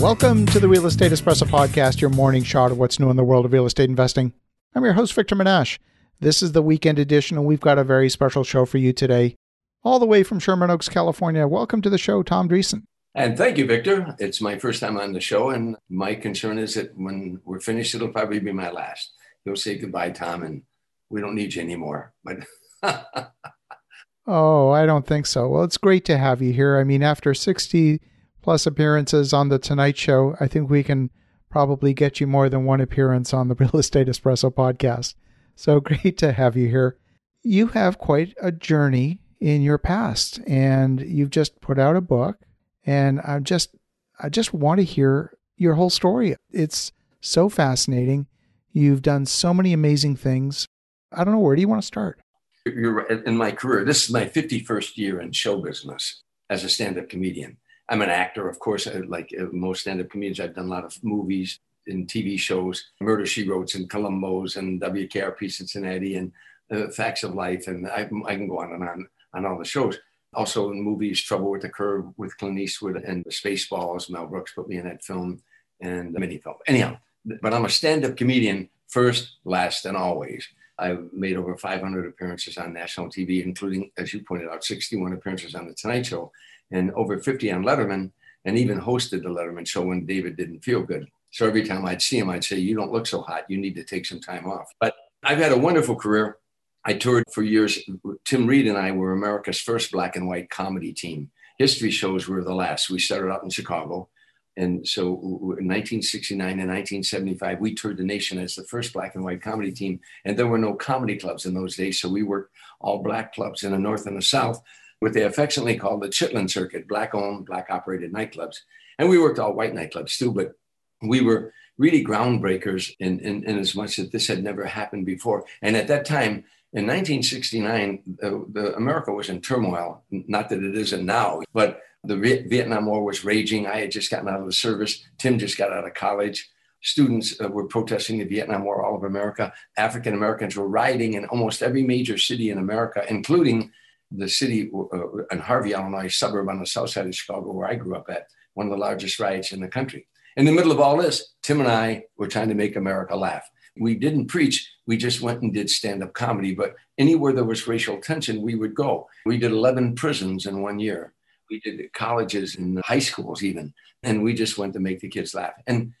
Welcome to the Real Estate Espresso Podcast, your morning shot of what's new in the world of real estate investing. I'm your host, Victor Menasce. This is the weekend edition, and we've got a very special show for you today. All the way from Sherman Oaks, California. Welcome to the show, Tom Dreesen. And thank you, Victor. It's my first time on the show, and my concern is that when we're finished, it'll probably be my last. You'll say goodbye, Tom, and we don't need you anymore. But oh, I don't think so. Well, it's great to have you here. I mean, after 60 plus appearances on the Tonight Show, I think we can probably get you more than one appearance on the Real Estate Espresso podcast. So great to have you here. You have quite a journey in your past, and you've just put out a book and I'm just I just want to hear your whole story. It's so fascinating. You've done so many amazing things. I don't know where do you want to start? You're right. In my career, this is my 51st year in show business as a stand-up comedian. I'm an actor, of course. Like uh, most stand-up comedians, I've done a lot of movies and TV shows, Murder She Wrote and Columbo's and WKRP Cincinnati and uh, Facts of Life, and I, I can go on and on on all the shows. Also in movies, Trouble with the Curve with Clint Eastwood and Spaceballs. Mel Brooks put me in that film and the mini film. Anyhow, but I'm a stand-up comedian first, last, and always. I've made over 500 appearances on national TV, including, as you pointed out, 61 appearances on The Tonight Show and over 50 on Letterman, and even hosted the Letterman show when David didn't feel good. So every time I'd see him, I'd say, You don't look so hot. You need to take some time off. But I've had a wonderful career. I toured for years. Tim Reid and I were America's first black and white comedy team. History shows were the last. We started out in Chicago. And so in 1969 and 1975, we toured the nation as the first black and white comedy team. And there were no comedy clubs in those days. So we worked all black clubs in the North and the South, what they affectionately called the Chitlin Circuit, black owned, black operated nightclubs. And we worked all white nightclubs too, but we were really groundbreakers in, in, in as much that this had never happened before. And at that time, in 1969, the, the America was in turmoil. Not that it isn't now, but the Vietnam War was raging. I had just gotten out of the service. Tim just got out of college. Students uh, were protesting the Vietnam War all over America. African Americans were rioting in almost every major city in America, including the city uh, in Harvey, Illinois, suburb on the south side of Chicago, where I grew up at, one of the largest riots in the country. In the middle of all this, Tim and I were trying to make America laugh we didn't preach. We just went and did stand up comedy. But anywhere there was racial tension, we would go. We did 11 prisons in one year. We did colleges and high schools, even. And we just went to make the kids laugh. And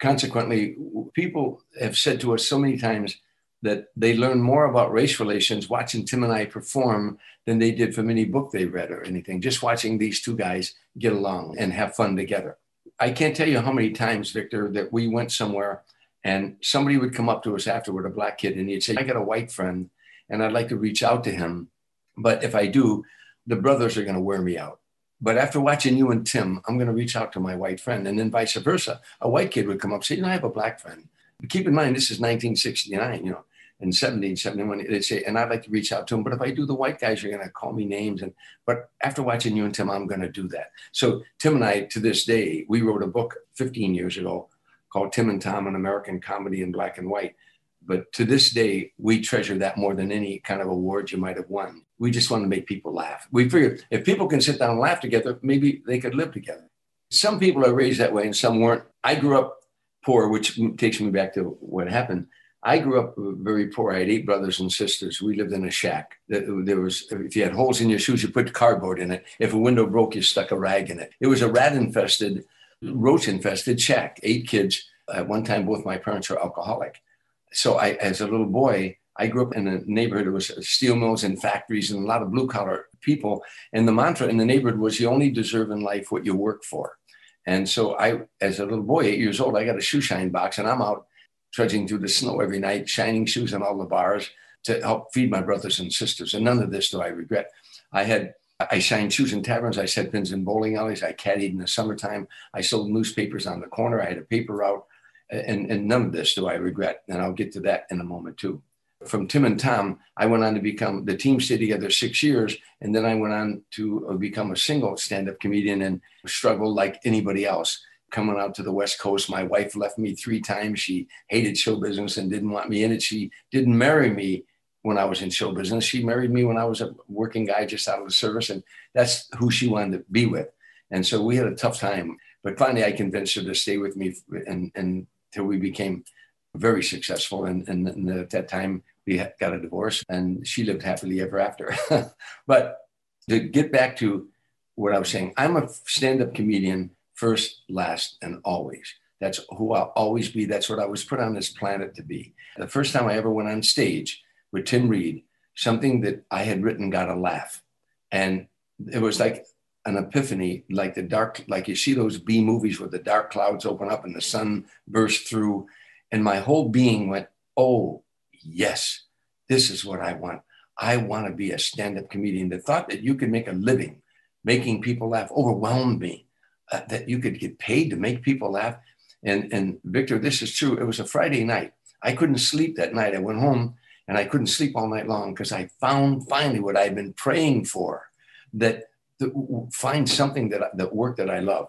consequently, people have said to us so many times that they learn more about race relations watching Tim and I perform than they did from any book they read or anything, just watching these two guys get along and have fun together. I can't tell you how many times, Victor, that we went somewhere and somebody would come up to us afterward, a black kid, and he'd say, I got a white friend and I'd like to reach out to him. But if I do, the brothers are going to wear me out. But after watching you and Tim, I'm going to reach out to my white friend. And then vice versa. A white kid would come up and say, You know, I have a black friend. But keep in mind, this is 1969, you know, and 1771. They'd say, And I'd like to reach out to him. But if I do, the white guys are going to call me names. And But after watching you and Tim, I'm going to do that. So Tim and I, to this day, we wrote a book 15 years ago called Tim and Tom, an American comedy in black and white. But to this day, we treasure that more than any kind of award you might have won. We just want to make people laugh. We figure if people can sit down and laugh together, maybe they could live together. Some people are raised that way and some weren't. I grew up poor, which takes me back to what happened. I grew up very poor. I had eight brothers and sisters. We lived in a shack. There was, if you had holes in your shoes, you put cardboard in it. If a window broke, you stuck a rag in it. It was a rat infested roach infested shack, eight kids. At one time, both my parents were alcoholic. So I, as a little boy, I grew up in a neighborhood. There was steel mills and factories and a lot of blue collar people. And the mantra in the neighborhood was you only deserve in life what you work for. And so I, as a little boy, eight years old, I got a shoe shine box and I'm out trudging through the snow every night, shining shoes in all the bars to help feed my brothers and sisters. And none of this do I regret. I had I shined shoes in taverns. I set pins in bowling alleys. I caddied in the summertime. I sold newspapers on the corner. I had a paper route. And, and none of this do I regret. And I'll get to that in a moment too. From Tim and Tom, I went on to become, the team stayed together six years. And then I went on to become a single stand up comedian and struggled like anybody else. Coming out to the West Coast, my wife left me three times. She hated show business and didn't want me in it. She didn't marry me when I was in show business. She married me when I was a working guy just out of the service, and that's who she wanted to be with. And so we had a tough time. But finally, I convinced her to stay with me, and until we became very successful. And, and, and at that time, we got a divorce, and she lived happily ever after. but to get back to what I was saying, I'm a stand-up comedian first, last, and always. That's who I'll always be. That's what I was put on this planet to be. The first time I ever went on stage with Tim Reid, something that I had written got a laugh. And it was like an epiphany, like the dark, like you see those B movies where the dark clouds open up and the sun bursts through. And my whole being went, oh, yes, this is what I want. I want to be a stand up comedian. The thought that you could make a living making people laugh overwhelmed me. Uh, that you could get paid to make people laugh. And, and Victor, this is true. It was a Friday night. I couldn't sleep that night. I went home and I couldn't sleep all night long because I found finally what I'd been praying for that, that find something that, that work that I love.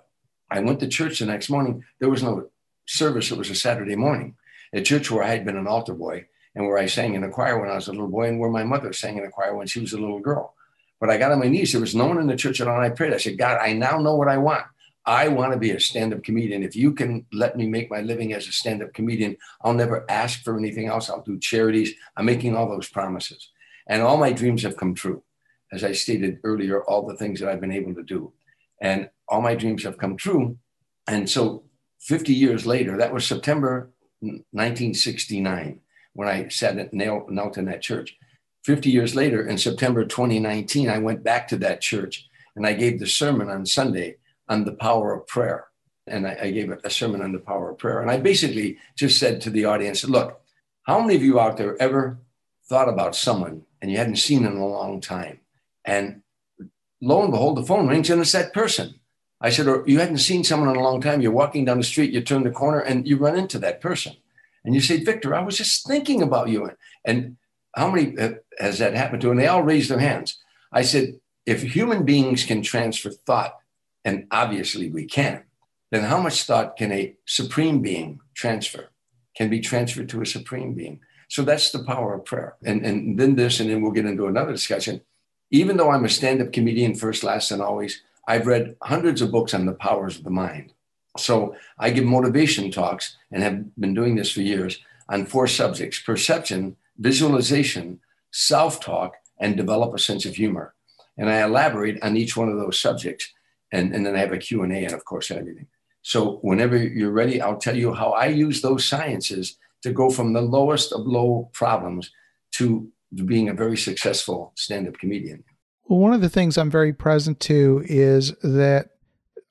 I went to church the next morning. There was no service. It was a Saturday morning at church where I had been an altar boy and where I sang in a choir when I was a little boy and where my mother sang in a choir when she was a little girl. But I got on my knees. There was no one in the church at all. And I prayed. I said, God, I now know what I want. I want to be a stand up comedian. If you can let me make my living as a stand up comedian, I'll never ask for anything else. I'll do charities. I'm making all those promises. And all my dreams have come true. As I stated earlier, all the things that I've been able to do. And all my dreams have come true. And so 50 years later, that was September 1969 when I sat at knelt in that church. 50 years later, in September 2019, I went back to that church and I gave the sermon on Sunday on the power of prayer. And I, I gave a sermon on the power of prayer. And I basically just said to the audience, look, how many of you out there ever thought about someone and you hadn't seen in a long time? And lo and behold, the phone rings and it's that person. I said, or you hadn't seen someone in a long time. You're walking down the street, you turn the corner and you run into that person. And you say, Victor, I was just thinking about you. And how many uh, has that happened to? And they all raised their hands. I said, if human beings can transfer thought, and obviously we can, then how much thought can a supreme being transfer? Can be transferred to a supreme being. So that's the power of prayer. And, and then this, and then we'll get into another discussion. Even though I'm a stand up comedian, first, last, and always, I've read hundreds of books on the powers of the mind. So I give motivation talks and have been doing this for years on four subjects perception, visualization, self talk, and develop a sense of humor. And I elaborate on each one of those subjects. And, and then I have a Q&A and of course everything. So whenever you're ready, I'll tell you how I use those sciences to go from the lowest of low problems to being a very successful stand-up comedian. Well, one of the things I'm very present to is that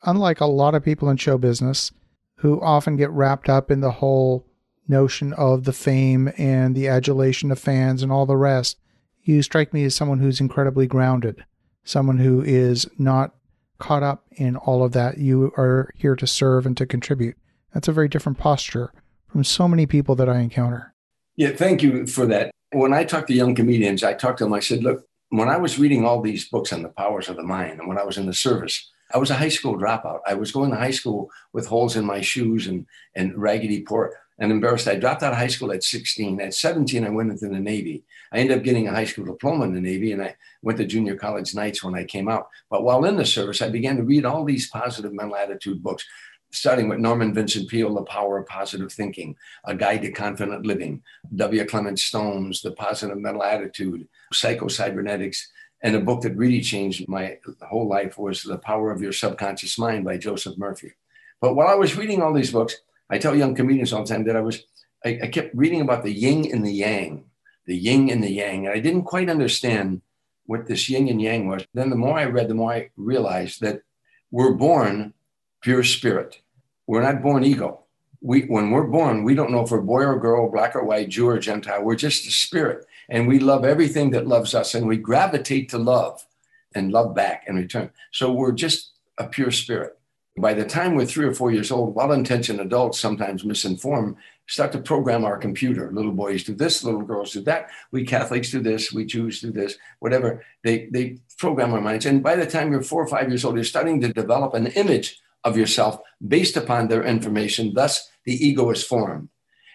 unlike a lot of people in show business who often get wrapped up in the whole notion of the fame and the adulation of fans and all the rest, you strike me as someone who's incredibly grounded, someone who is not caught up in all of that. You are here to serve and to contribute. That's a very different posture from so many people that I encounter. Yeah, thank you for that. When I talk to young comedians, I talk to them, I said, look, when I was reading all these books on the powers of the mind and when I was in the service, I was a high school dropout. I was going to high school with holes in my shoes and, and raggedy poor and embarrassed. I dropped out of high school at 16. At 17, I went into the Navy. I ended up getting a high school diploma in the Navy and I went to junior college nights when I came out. But while in the service, I began to read all these positive mental attitude books, starting with Norman Vincent Peale, The Power of Positive Thinking, A Guide to Confident Living, W. Clement Stone's The Positive Mental Attitude, Psycho-Cybernetics, and a book that really changed my whole life was The Power of Your Subconscious Mind by Joseph Murphy. But while I was reading all these books, I tell young comedians all the time that I was, I, I kept reading about the yin and the yang, the yin and the yang. And I didn't quite understand what this yin and yang was. Then the more I read, the more I realized that we're born pure spirit. We're not born ego. We, when we're born, we don't know if we're boy or girl, black or white, Jew or Gentile. We're just a spirit and we love everything that loves us and we gravitate to love and love back in return. So we're just a pure spirit. By the time we're three or four years old, well intentioned adults, sometimes misinformed, start to program our computer. Little boys do this, little girls do that. We Catholics do this, we Jews do this, whatever. They, they program our minds. And by the time you're four or five years old, you're starting to develop an image of yourself based upon their information. Thus, the ego is formed.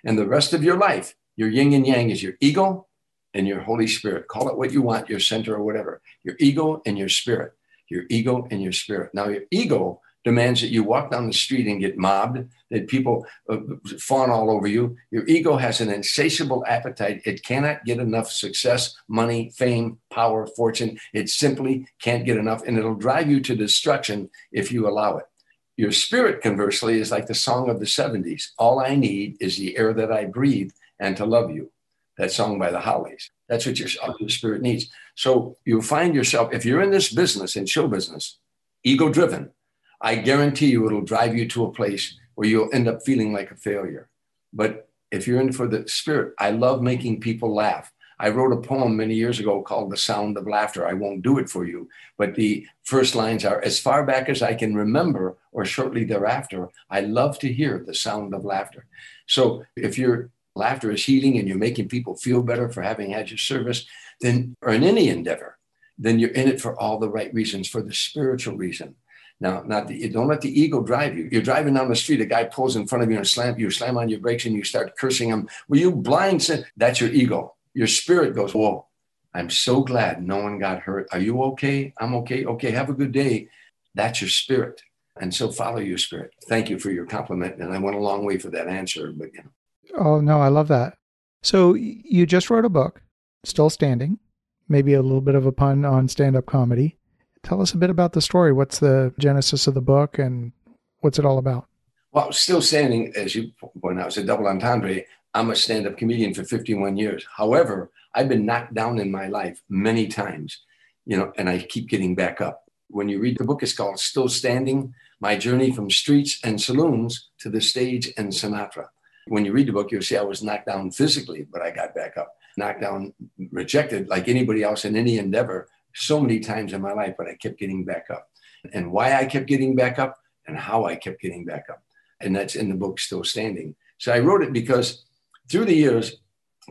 And the rest of your life, your yin and yang is your ego, and your Holy Spirit. Call it what you want, your center or whatever. Your ego and your spirit. Your ego and your spirit. Now, your ego demands that you walk down the street and get mobbed, that people uh, fawn all over you. Your ego has an insatiable appetite. It cannot get enough success, money, fame, power, fortune. It simply can't get enough, and it'll drive you to destruction if you allow it. Your spirit, conversely, is like the song of the 70s. All I need is the air that I breathe and to love you. That song by the Hollies. That's what your, your spirit needs. So you find yourself, if you're in this business, in show business, ego driven, I guarantee you it'll drive you to a place where you'll end up feeling like a failure. But if you're in for the spirit, I love making people laugh. I wrote a poem many years ago called The Sound of Laughter. I won't do it for you, but the first lines are As far back as I can remember, or shortly thereafter, I love to hear the sound of laughter. So if your laughter is healing and you're making people feel better for having had your service, then, or in any endeavor, then you're in it for all the right reasons, for the spiritual reason. Now, not the, don't let the ego drive you. You're driving down the street, a guy pulls in front of you and slam you, slam on your brakes, and you start cursing him. Were you blind? That's your ego. Your spirit goes, Whoa, I'm so glad no one got hurt. Are you okay? I'm okay. Okay, have a good day. That's your spirit. And so follow your spirit. Thank you for your compliment. And I went a long way for that answer, but you know. Oh, no, I love that. So you just wrote a book, Still Standing, maybe a little bit of a pun on stand up comedy. Tell us a bit about the story. What's the genesis of the book and what's it all about? Well, still standing, as you point out, it's a double entendre. I'm a stand up comedian for 51 years. However, I've been knocked down in my life many times, you know, and I keep getting back up. When you read the book, it's called Still Standing My Journey from Streets and Saloons to the Stage and Sinatra. When you read the book, you'll see I was knocked down physically, but I got back up. Knocked down, rejected like anybody else in any endeavor, so many times in my life, but I kept getting back up. And why I kept getting back up and how I kept getting back up. And that's in the book, Still Standing. So I wrote it because through the years,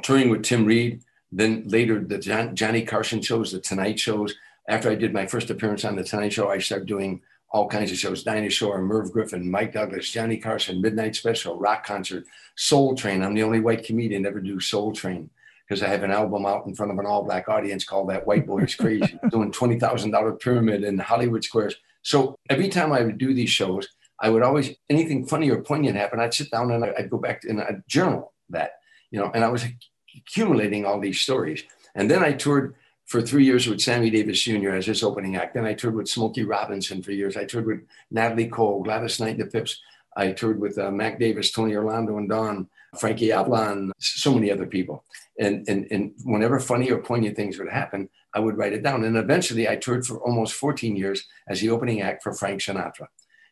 touring with Tim Reid, then later the John, Johnny Carson shows, the Tonight shows. After I did my first appearance on the Tonight Show, I started doing all kinds of shows Dinah Shore, Merv Griffin, Mike Douglas, Johnny Carson, Midnight Special, Rock Concert, Soul Train. I'm the only white comedian to ever do Soul Train because I have an album out in front of an all black audience called That White Boy is Crazy, doing $20,000 pyramid in Hollywood Squares. So every time I would do these shows, I would always, anything funny or poignant happen, I'd sit down and I'd go back and I'd journal that, you know, and I was accumulating all these stories. And then I toured for three years with Sammy Davis Jr. as his opening act. Then I toured with Smokey Robinson for years. I toured with Natalie Cole, Gladys Knight, the Pips. I toured with uh, Mac Davis, Tony Orlando, and Dawn, Frankie Avalon, so many other people. And, and, and whenever funny or poignant things would happen, I would write it down. And eventually I toured for almost 14 years as the opening act for Frank Sinatra.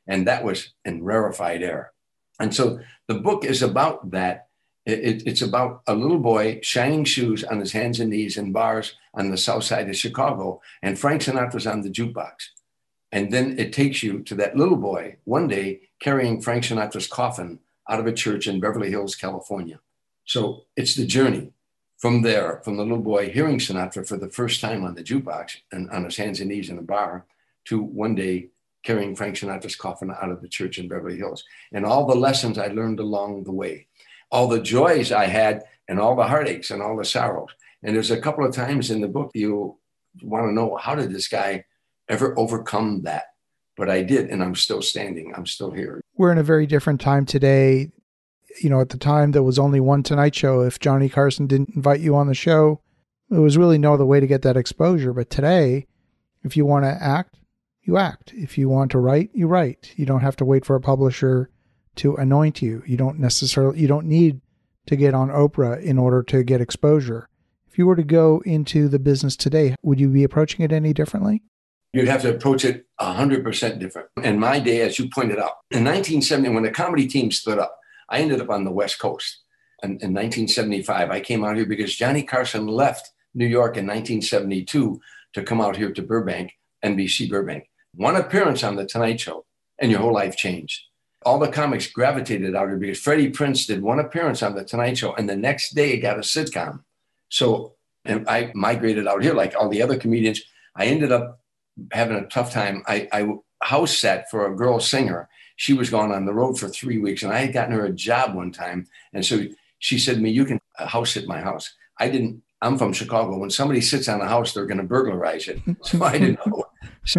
And that was in rarefied air. And so the book is about that. It, it's about a little boy shining shoes on his hands and knees in bars on the south side of Chicago. And Frank Sinatra's on the jukebox. And then it takes you to that little boy one day carrying Frank Sinatra's coffin out of a church in Beverly Hills, California. So it's the journey from there, from the little boy hearing Sinatra for the first time on the jukebox and on his hands and knees in a bar, to one day carrying Frank Sinatra's coffin out of the church in Beverly Hills. And all the lessons I learned along the way, all the joys I had, and all the heartaches and all the sorrows. And there's a couple of times in the book you want to know how did this guy ever overcome that? But I did, and I'm still standing. I'm still here. We're in a very different time today you know, at the time there was only one Tonight Show. If Johnny Carson didn't invite you on the show, there was really no other way to get that exposure. But today, if you want to act, you act. If you want to write, you write. You don't have to wait for a publisher to anoint you. You don't necessarily, you don't need to get on Oprah in order to get exposure. If you were to go into the business today, would you be approaching it any differently? You'd have to approach it 100% different. In my day, as you pointed out, in 1970, when the comedy team stood up, I ended up on the West Coast. And in 1975, I came out here because Johnny Carson left New York in 1972 to come out here to Burbank, NBC Burbank. One appearance on The Tonight Show, and your whole life changed. All the comics gravitated out here because Freddie Prinze did one appearance on The Tonight Show, and the next day got a sitcom. So, and I migrated out here like all the other comedians. I ended up having a tough time. I, I house sat for a girl singer she was gone on the road for three weeks and I had gotten her a job one time. And so she said to me, You can uh, house sit my house. I didn't, I'm from Chicago. When somebody sits on a house, they're going to burglarize it. So I didn't know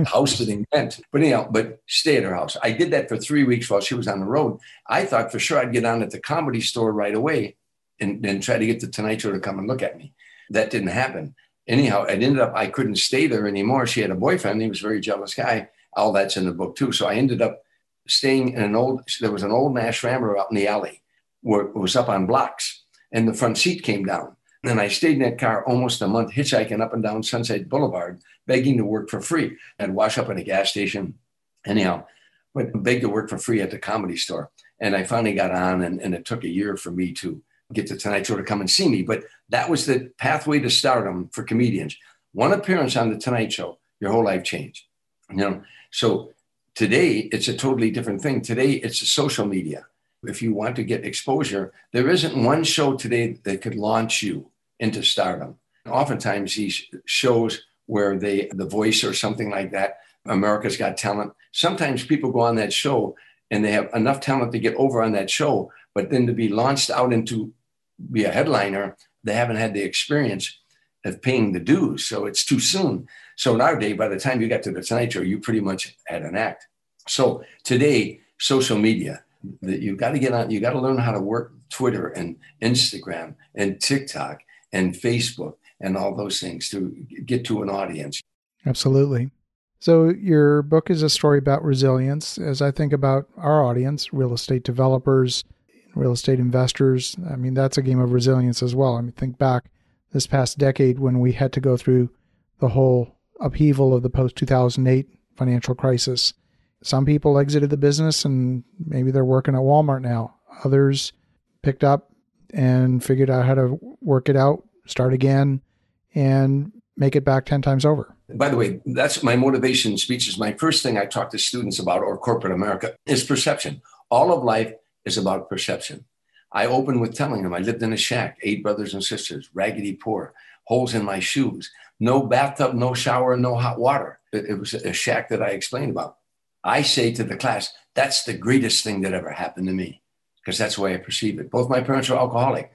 house sitting rent. But anyhow, but stay at her house. I did that for three weeks while she was on the road. I thought for sure I'd get on at the comedy store right away and, and try to get the Tonight Show to come and look at me. That didn't happen. Anyhow, it ended up I couldn't stay there anymore. She had a boyfriend. He was a very jealous guy. All that's in the book too. So I ended up staying in an old. There was an old Nash Rambler out in the alley where it was up on blocks, and the front seat came down. And I stayed in that car almost a month, hitchhiking up and down Sunset Boulevard, begging to work for free. I'd wash up at a gas station, anyhow, but begged to work for free at the comedy store. And I finally got on, and, and it took a year for me to get the Tonight Show to come and see me. But that was the pathway to stardom for comedians. One appearance on the Tonight Show, your whole life changed. You know, so today it's a totally different thing. Today it's social media. If you want to get exposure, there isn't one show today that could launch you into stardom. Oftentimes, these shows where they, The Voice or something like that, America's Got Talent, sometimes people go on that show and they have enough talent to get over on that show, but then to be launched out into be a headliner, they haven't had the experience of paying the dues. So it's too soon. So nowadays, by the time you got to the Tonight Show, you pretty much had an act. So today, social media, that you've got to get on, you got to learn how to work Twitter and Instagram and TikTok and Facebook and all those things to get to an audience. Absolutely. So, your book is a story about resilience. As I think about our audience, real estate developers, real estate investors, I mean, that's a game of resilience as well. I mean, think back this past decade when we had to go through the whole upheaval of the post 2008 financial crisis. Some people exited the business and maybe they're working at Walmart now. Others picked up and figured out how to work it out start again, and make it back 10 times over. By the way, that's my motivation speeches. My first thing I talk to students about, or corporate America, is perception. All of life is about perception. I open with telling them I lived in a shack, eight brothers and sisters, raggedy poor, holes in my shoes, no bathtub, no shower, no hot water. It, it was a shack that I explained about. I say to the class, that's the greatest thing that ever happened to me because that's the way I perceive it. Both my parents were alcoholic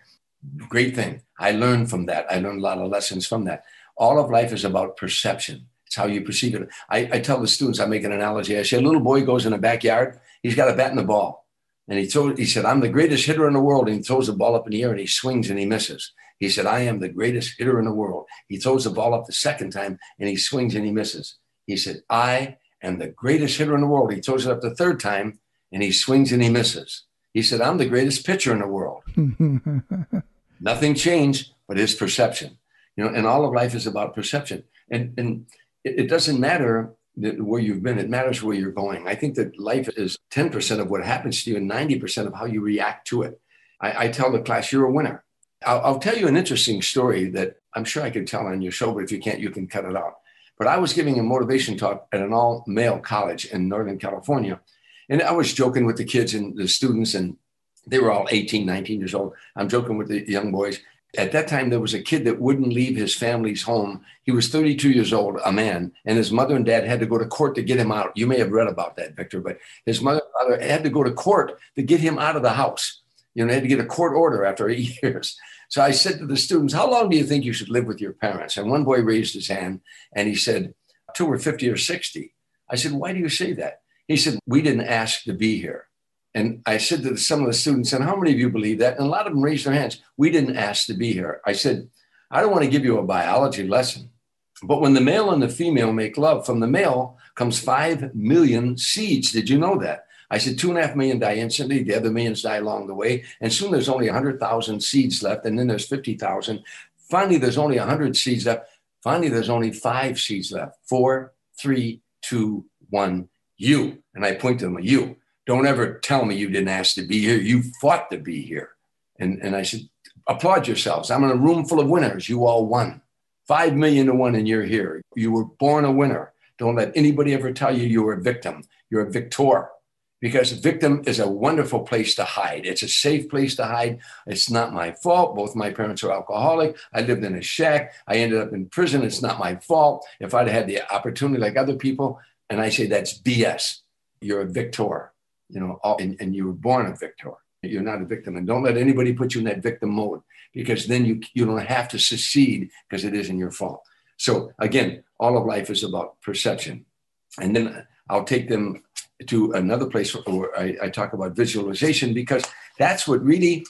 great thing. I learned from that. I learned a lot of lessons from that. All of life is about perception. It's how you perceive it. I, I tell the students, I make an analogy. I say, a little boy goes in the backyard, he's got a bat and a ball. And he told, he said, I'm the greatest hitter in the world. And he throws the ball up in the air and he swings and he misses. He said, I am the greatest hitter in the world. He throws the ball up the second time and he swings and he misses. He said, I am the greatest hitter in the world. He throws it up the third time and he swings and he misses. He said, I'm the greatest pitcher in the world. Nothing changed but his perception. You know, and all of life is about perception. And, and it, it doesn't matter where you've been, it matters where you're going. I think that life is 10% of what happens to you and 90% of how you react to it. I, I tell the class, you're a winner. I'll, I'll tell you an interesting story that I'm sure I could tell on your show, but if you can't, you can cut it out. But I was giving a motivation talk at an all male college in Northern California. And I was joking with the kids and the students, and they were all 18, 19 years old. I'm joking with the young boys. At that time, there was a kid that wouldn't leave his family's home. He was 32 years old, a man, and his mother and dad had to go to court to get him out. You may have read about that, Victor, but his mother and father had to go to court to get him out of the house. You know, they had to get a court order after eight years. So I said to the students, How long do you think you should live with your parents? And one boy raised his hand and he said, Till we're 50 or 60. I said, Why do you say that? He said, We didn't ask to be here. And I said to some of the students, and how many of you believe that? And a lot of them raised their hands. We didn't ask to be here. I said, I don't want to give you a biology lesson, but when the male and the female make love, from the male comes 5 million seeds. Did you know that? I said, two and a half million die instantly. The other millions die along the way. And soon there's only 100,000 seeds left. And then there's 50,000. Finally, there's only 100 seeds left. Finally, there's only five seeds left. Four, three, two, one, you. And I point to them, you don't ever tell me you didn't ask to be here. You fought to be here. And, and I said, applaud yourselves. I'm in a room full of winners. You all won. Five million to one, and you're here. You were born a winner. Don't let anybody ever tell you you were a victim. You're a victor because victim is a wonderful place to hide. It's a safe place to hide. It's not my fault. Both my parents were alcoholic. I lived in a shack. I ended up in prison. It's not my fault. If I'd had the opportunity like other people, and I say that's BS. You're a victor you know, and, and you were born a victor. You're not a victim. And don't let anybody put you in that victim mode because then you, you don't have to succeed because it isn't your fault. So again, all of life is about perception. And then I'll take them to another place where I, I talk about visualization because that's what really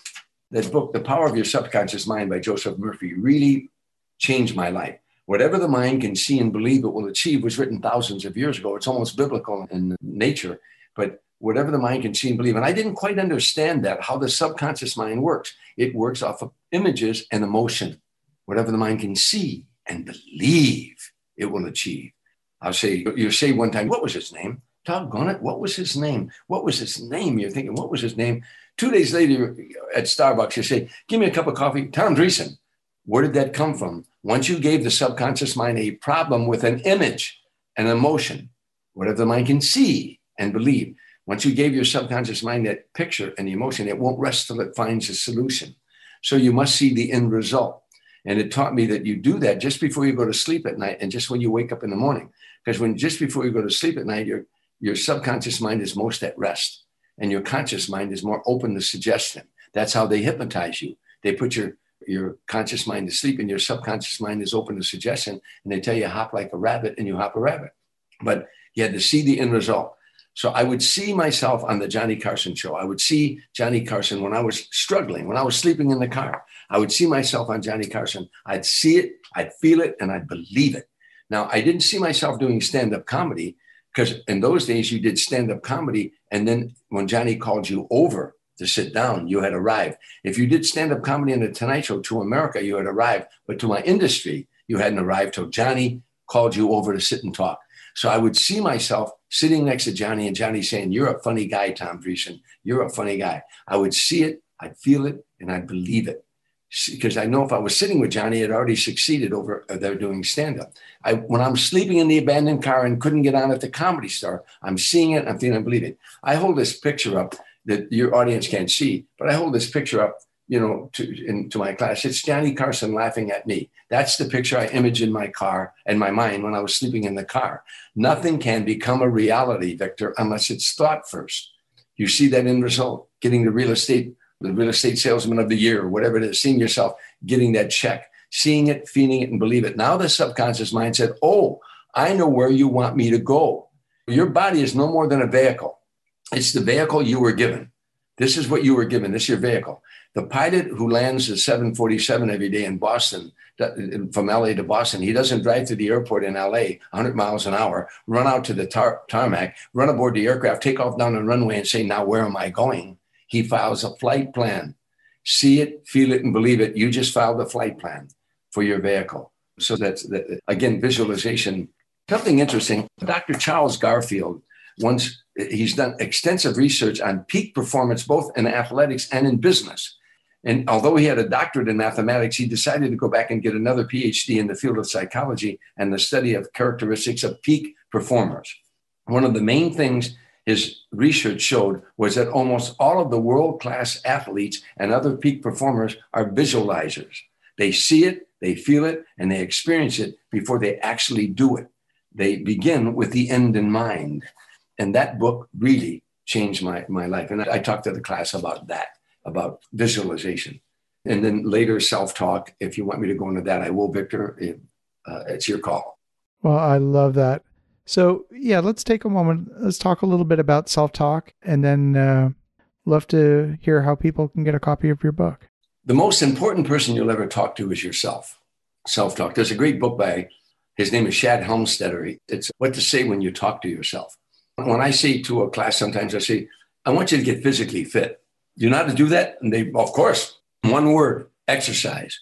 that book, The Power of Your Subconscious Mind by Joseph Murphy, really changed my life. Whatever the mind can see and believe it will achieve was written thousands of years ago. It's almost biblical in nature, but whatever the mind can see and believe. And I didn't quite understand that, how the subconscious mind works. It works off of images and emotion. Whatever the mind can see and believe, it will achieve. I'll say, you say one time, what was his name? Doggone it, what was his name? What was his name? You're thinking, what was his name? Two days later at Starbucks, you say, Give me a cup of coffee. Tom Dreesen. Where did that come from? Once you gave the subconscious mind a problem with an image, an emotion, whatever the mind can see and believe, once you gave your subconscious mind that picture and the emotion, it won't rest till it finds a solution. So you must see the end result. And it taught me that you do that just before you go to sleep at night and just when you wake up in the morning. Because when just before you go to sleep at night, your, your subconscious mind is most at rest and your conscious mind is more open to suggestion. That's how they hypnotize you. They put your your conscious mind to sleep and your subconscious mind is open to suggestion and they tell you hop like a rabbit and you hop a rabbit. But you had to see the end result. So I would see myself on the Johnny Carson show. I would see Johnny Carson when I was struggling, when I was sleeping in the car. I would see myself on Johnny Carson. I'd see it, I'd feel it, and I'd believe it. Now, I didn't see myself doing stand up comedy because in those days you did stand up comedy. And then when Johnny called you over to sit down, you had arrived. If you did stand up comedy in the Tonight Show to America, you had arrived. But to my industry, you hadn't arrived till Johnny called you over to sit and talk. So I would see myself sitting next to Johnny and Johnny saying, You're a funny guy, Tom Dreesen. You're a funny guy. I would see it, I'd feel it, and I'd believe it because I know if I was sitting with Johnny, it already succeeded over uh, there doing stand up. I when I'm sleeping in the abandoned car and couldn't get on at the comedy store, I'm seeing it, I'm feeling, I believe it. I hold this picture up that your audience can't see, but I hold this picture up, you know, to into my class. It's Johnny Carson laughing at me. That's the picture I image in my car and my mind when I was sleeping in the car. Nothing can become a reality, Victor, unless it's thought first. You see that end result, getting the real estate the real estate salesman of the year, or whatever it is, seeing yourself getting that check, seeing it, feeling it, and believe it. Now the subconscious mind said, Oh, I know where you want me to go. Your body is no more than a vehicle. It's the vehicle you were given. This is what you were given. This is your vehicle. The pilot who lands the 747 every day in Boston, from LA to Boston, he doesn't drive to the airport in LA 100 miles an hour, run out to the tar- tarmac, run aboard the aircraft, take off down the runway, and say, Now, where am I going? He files a flight plan. See it, feel it, and believe it. You just filed a flight plan for your vehicle. So that's, that, again, visualization. Something interesting. Dr. Charles Garfield, once he's done extensive research on peak performance, both in athletics and in business. And although he had a doctorate in mathematics, he decided to go back and get another PhD in the field of psychology and the study of characteristics of peak performers. One of the main things his research showed was that almost all of the world class athletes and other peak performers are visualizers. They see it, they feel it, and they experience it before they actually do it. They begin with the end in mind. And that book really changed my, my life. And I talked to the class about that, about visualization. And then later, self talk. If you want me to go into that, I will, Victor. It, uh, it's your call. Well, I love that. So, yeah, let's take a moment. Let's talk a little bit about self talk and then uh, love to hear how people can get a copy of your book. The most important person you'll ever talk to is yourself. Self talk. There's a great book by, his name is Shad Helmstetter. It's what to say when you talk to yourself. When I say to a class, sometimes I say, I want you to get physically fit. You know how to do that? And they, of course, one word, exercise.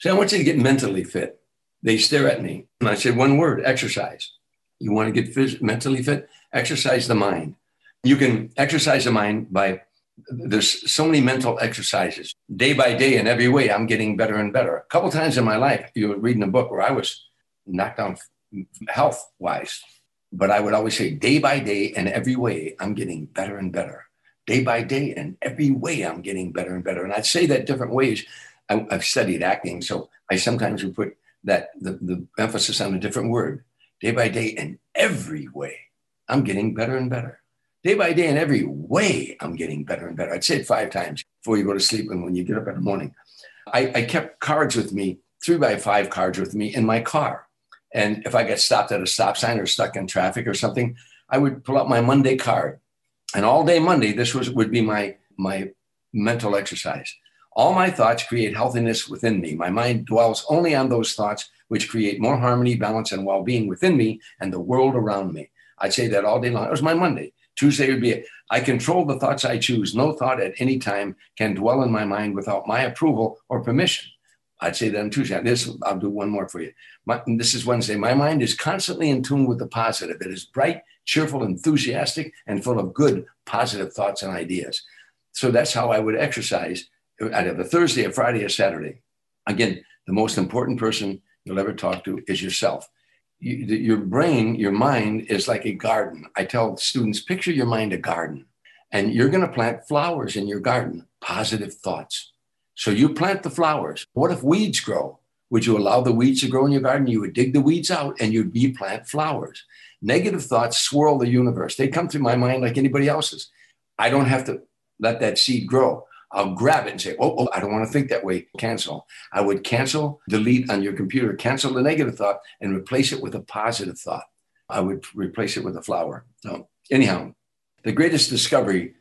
Say, I want you to get mentally fit. They stare at me. And I said, one word, exercise. You want to get phys- mentally fit? Exercise the mind. You can exercise the mind by there's so many mental exercises day by day in every way. I'm getting better and better. A couple times in my life, you were reading a book where I was knocked down health wise, but I would always say day by day and every way, I'm getting better and better. Day by day and every way, I'm getting better and better. And I'd say that different ways. I, have studied acting, so I sometimes would put that the, the emphasis on a different word day by day and every way, I'm getting better and better. Day by day and every way, I'm getting better and better. I'd say it five times before you go to sleep and when you get up in the morning. I, I kept cards with me, three by five cards with me in my car. And if I get stopped at a stop sign or stuck in traffic or something, I would pull out my Monday card. And all day Monday, this was would be my my mental exercise. All my thoughts create healthiness within me. My mind dwells only on those thoughts which create more harmony, balance, and well-being within me and the world around me. I'd say that all day long. It was my Monday. Tuesday would be I control the thoughts I choose. No thought at any time can dwell in my mind without my approval or permission. I'd say that on Tuesday. This I'll do one more for you. My, this is Wednesday. My mind is constantly in tune with the positive. It is bright, cheerful, enthusiastic, and full of good, positive thoughts and ideas. So that's how I would exercise. I'd have a Thursday, a Friday, a Saturday. Again, the most important person you'll ever talk to is yourself you, your brain, your mind is like a garden. I tell students, picture your mind a garden, and you're going to plant flowers in your garden, positive thoughts. So you plant the flowers. What if weeds grow? Would you allow the weeds to grow in your garden? You would dig the weeds out and you'd replant flowers. Negative thoughts swirl the universe. They come through my mind like anybody else's. I don't have to let that seed grow. I'll grab it and say, oh, oh, I don't want to think that way. Cancel. I would cancel, delete on your computer, cancel the negative thought and replace it with a positive thought. I would replace it with a flower. So, anyhow, the greatest discovery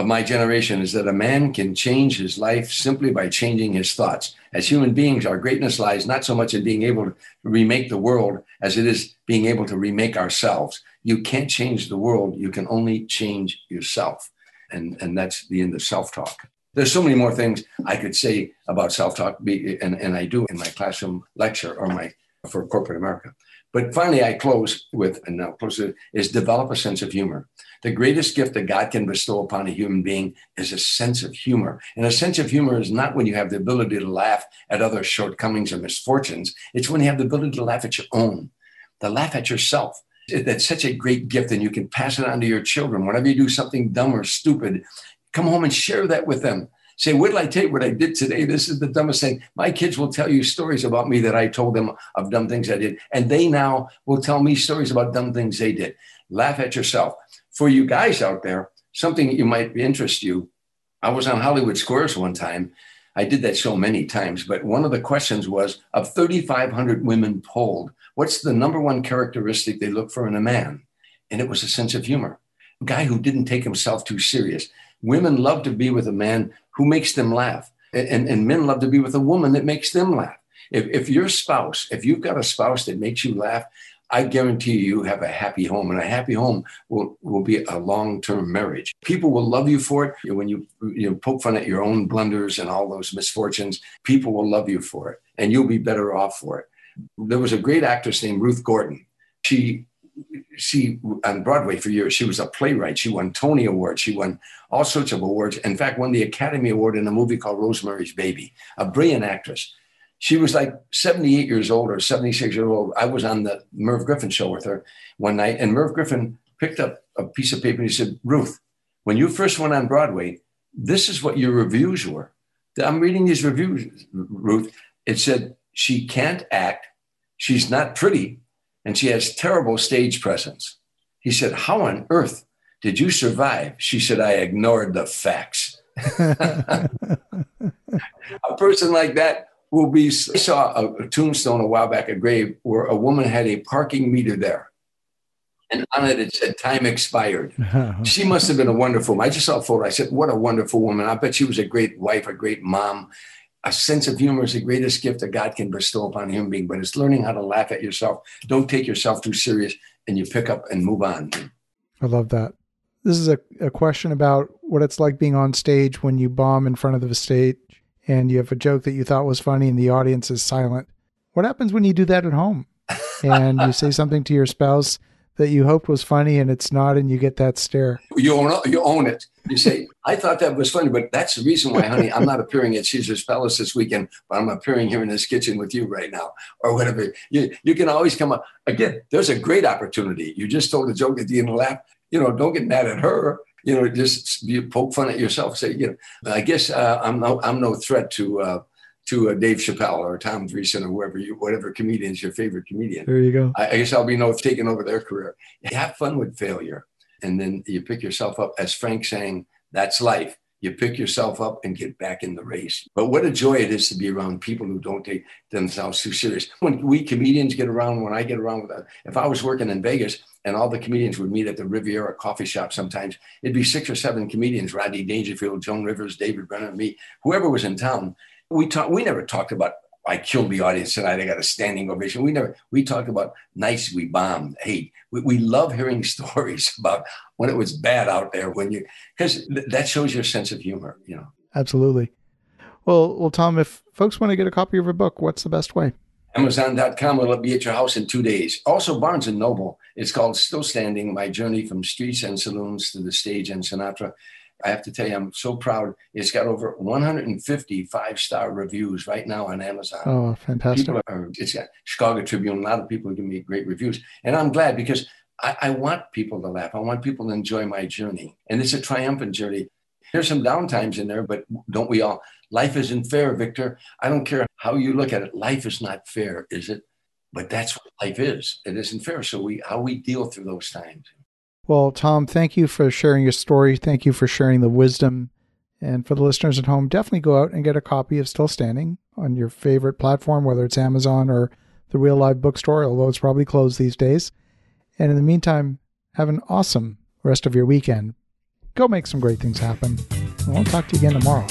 of my generation is that a man can change his life simply by changing his thoughts. As human beings, our greatness lies not so much in being able to remake the world as it is being able to remake ourselves. You can't change the world, you can only change yourself. And, and that's the end of self talk. There's so many more things I could say about self-talk, and, and I do in my classroom lecture or my for corporate America. But finally, I close with, and now close is develop a sense of humor. The greatest gift that God can bestow upon a human being is a sense of humor. And a sense of humor is not when you have the ability to laugh at other shortcomings or misfortunes. It's when you have the ability to laugh at your own, to laugh at yourself. That's such a great gift, and you can pass it on to your children. Whenever you do something dumb or stupid, Come home and share that with them. Say, what did I you what I did today? This is the dumbest thing. My kids will tell you stories about me that I told them of dumb things I did. And they now will tell me stories about dumb things they did. Laugh at yourself. For you guys out there, something you might interest you. I was on Hollywood Squares one time. I did that so many times, but one of the questions was of 3,500 women polled, what's the number one characteristic they look for in a man? And it was a sense of humor. A guy who didn't take himself too serious. Women love to be with a man who makes them laugh, and, and men love to be with a woman that makes them laugh. If, if your spouse, if you've got a spouse that makes you laugh, I guarantee you, you have a happy home, and a happy home will, will be a long term marriage. People will love you for it. When you, you know, poke fun at your own blunders and all those misfortunes, people will love you for it, and you'll be better off for it. There was a great actress named Ruth Gordon. She she on Broadway for years. She was a playwright. She won Tony Awards. She won all sorts of awards. In fact, won the Academy Award in a movie called Rosemary's Baby. A brilliant actress. She was like 78 years old or 76 years old. I was on the Merv Griffin show with her one night, and Merv Griffin picked up a piece of paper and he said, Ruth, when you first went on Broadway, this is what your reviews were. I'm reading these reviews, Ruth. It said, she can't act. She's not pretty and she has terrible stage presence. He said, How on earth did you survive? She said, I ignored the facts. a person like that will be. I saw a, a tombstone a while back, a grave where a woman had a parking meter there. And on it, it said time expired. she must have been a wonderful. Woman. I just saw a photo. I said, What a wonderful woman. I bet she was a great wife, a great mom a sense of humor is the greatest gift that God can bestow upon a human being, but it's learning how to laugh at yourself. Don't take yourself too serious and you pick up and move on. I love that. This is a, a question about what it's like being on stage when you bomb in front of the stage and you have a joke that you thought was funny and the audience is silent. What happens when you do that at home and you say something to your spouse that you hoped was funny and it's not, and you get that stare. You own it. You own it. You say, "I thought that was funny, but that's the reason why, honey, I'm not appearing at Caesar's Palace this weekend, but I'm appearing here in this kitchen with you right now, or whatever." You you can always come up again. There's a great opportunity. You just told a joke at the end of the laugh. You know, don't get mad at her you know, just you poke fun at yourself. Say, you know, I guess uh, I'm no, I'm no threat to uh, to uh, Dave Chappelle or Tom Dreesen or whoever you, whatever comedian is your favorite comedian. There you go. I, I guess I'll be no taking over their career. Have fun with failure, and then you pick yourself up. As Frank saying, that's life. You pick yourself up and get back in the race. But what a joy it is to be around people who don't take themselves too serious. When we comedians get around, when I get around with, uh, if I was working in Vegas and all the comedians would meet at the Riviera coffee shop sometimes, it'd be six or seven comedians, Rodney Dangerfield, Joan Rivers, David Brenner, me, whoever was in town. We talk, we never talked about I killed the audience tonight. I got a standing ovation. We never, we talk about nights we bombed. Hey, we, we love hearing stories about when it was bad out there when you, because th- that shows your sense of humor, you know. Absolutely. Well, well, Tom, if folks want to get a copy of your book, what's the best way? Amazon.com will be at your house in two days. Also, Barnes and Noble. It's called Still Standing: My Journey from Streets and Saloons to the Stage and Sinatra. I have to tell you, I'm so proud. It's got over 150 five star reviews right now on Amazon. Oh, fantastic. People are, it's got Chicago Tribune, a lot of people give me great reviews. And I'm glad because I, I want people to laugh. I want people to enjoy my journey. And it's a triumphant journey. There's some downtimes in there, but don't we all? Life isn't fair, Victor. I don't care how you look at it. Life is not fair, is it? But that's what life is. It isn't fair. So we how we deal through those times. Well, Tom, thank you for sharing your story. Thank you for sharing the wisdom. And for the listeners at home, definitely go out and get a copy of Still Standing on your favorite platform, whether it's Amazon or the Real Live bookstore, although it's probably closed these days. And in the meantime, have an awesome rest of your weekend. Go make some great things happen. And we'll talk to you again tomorrow.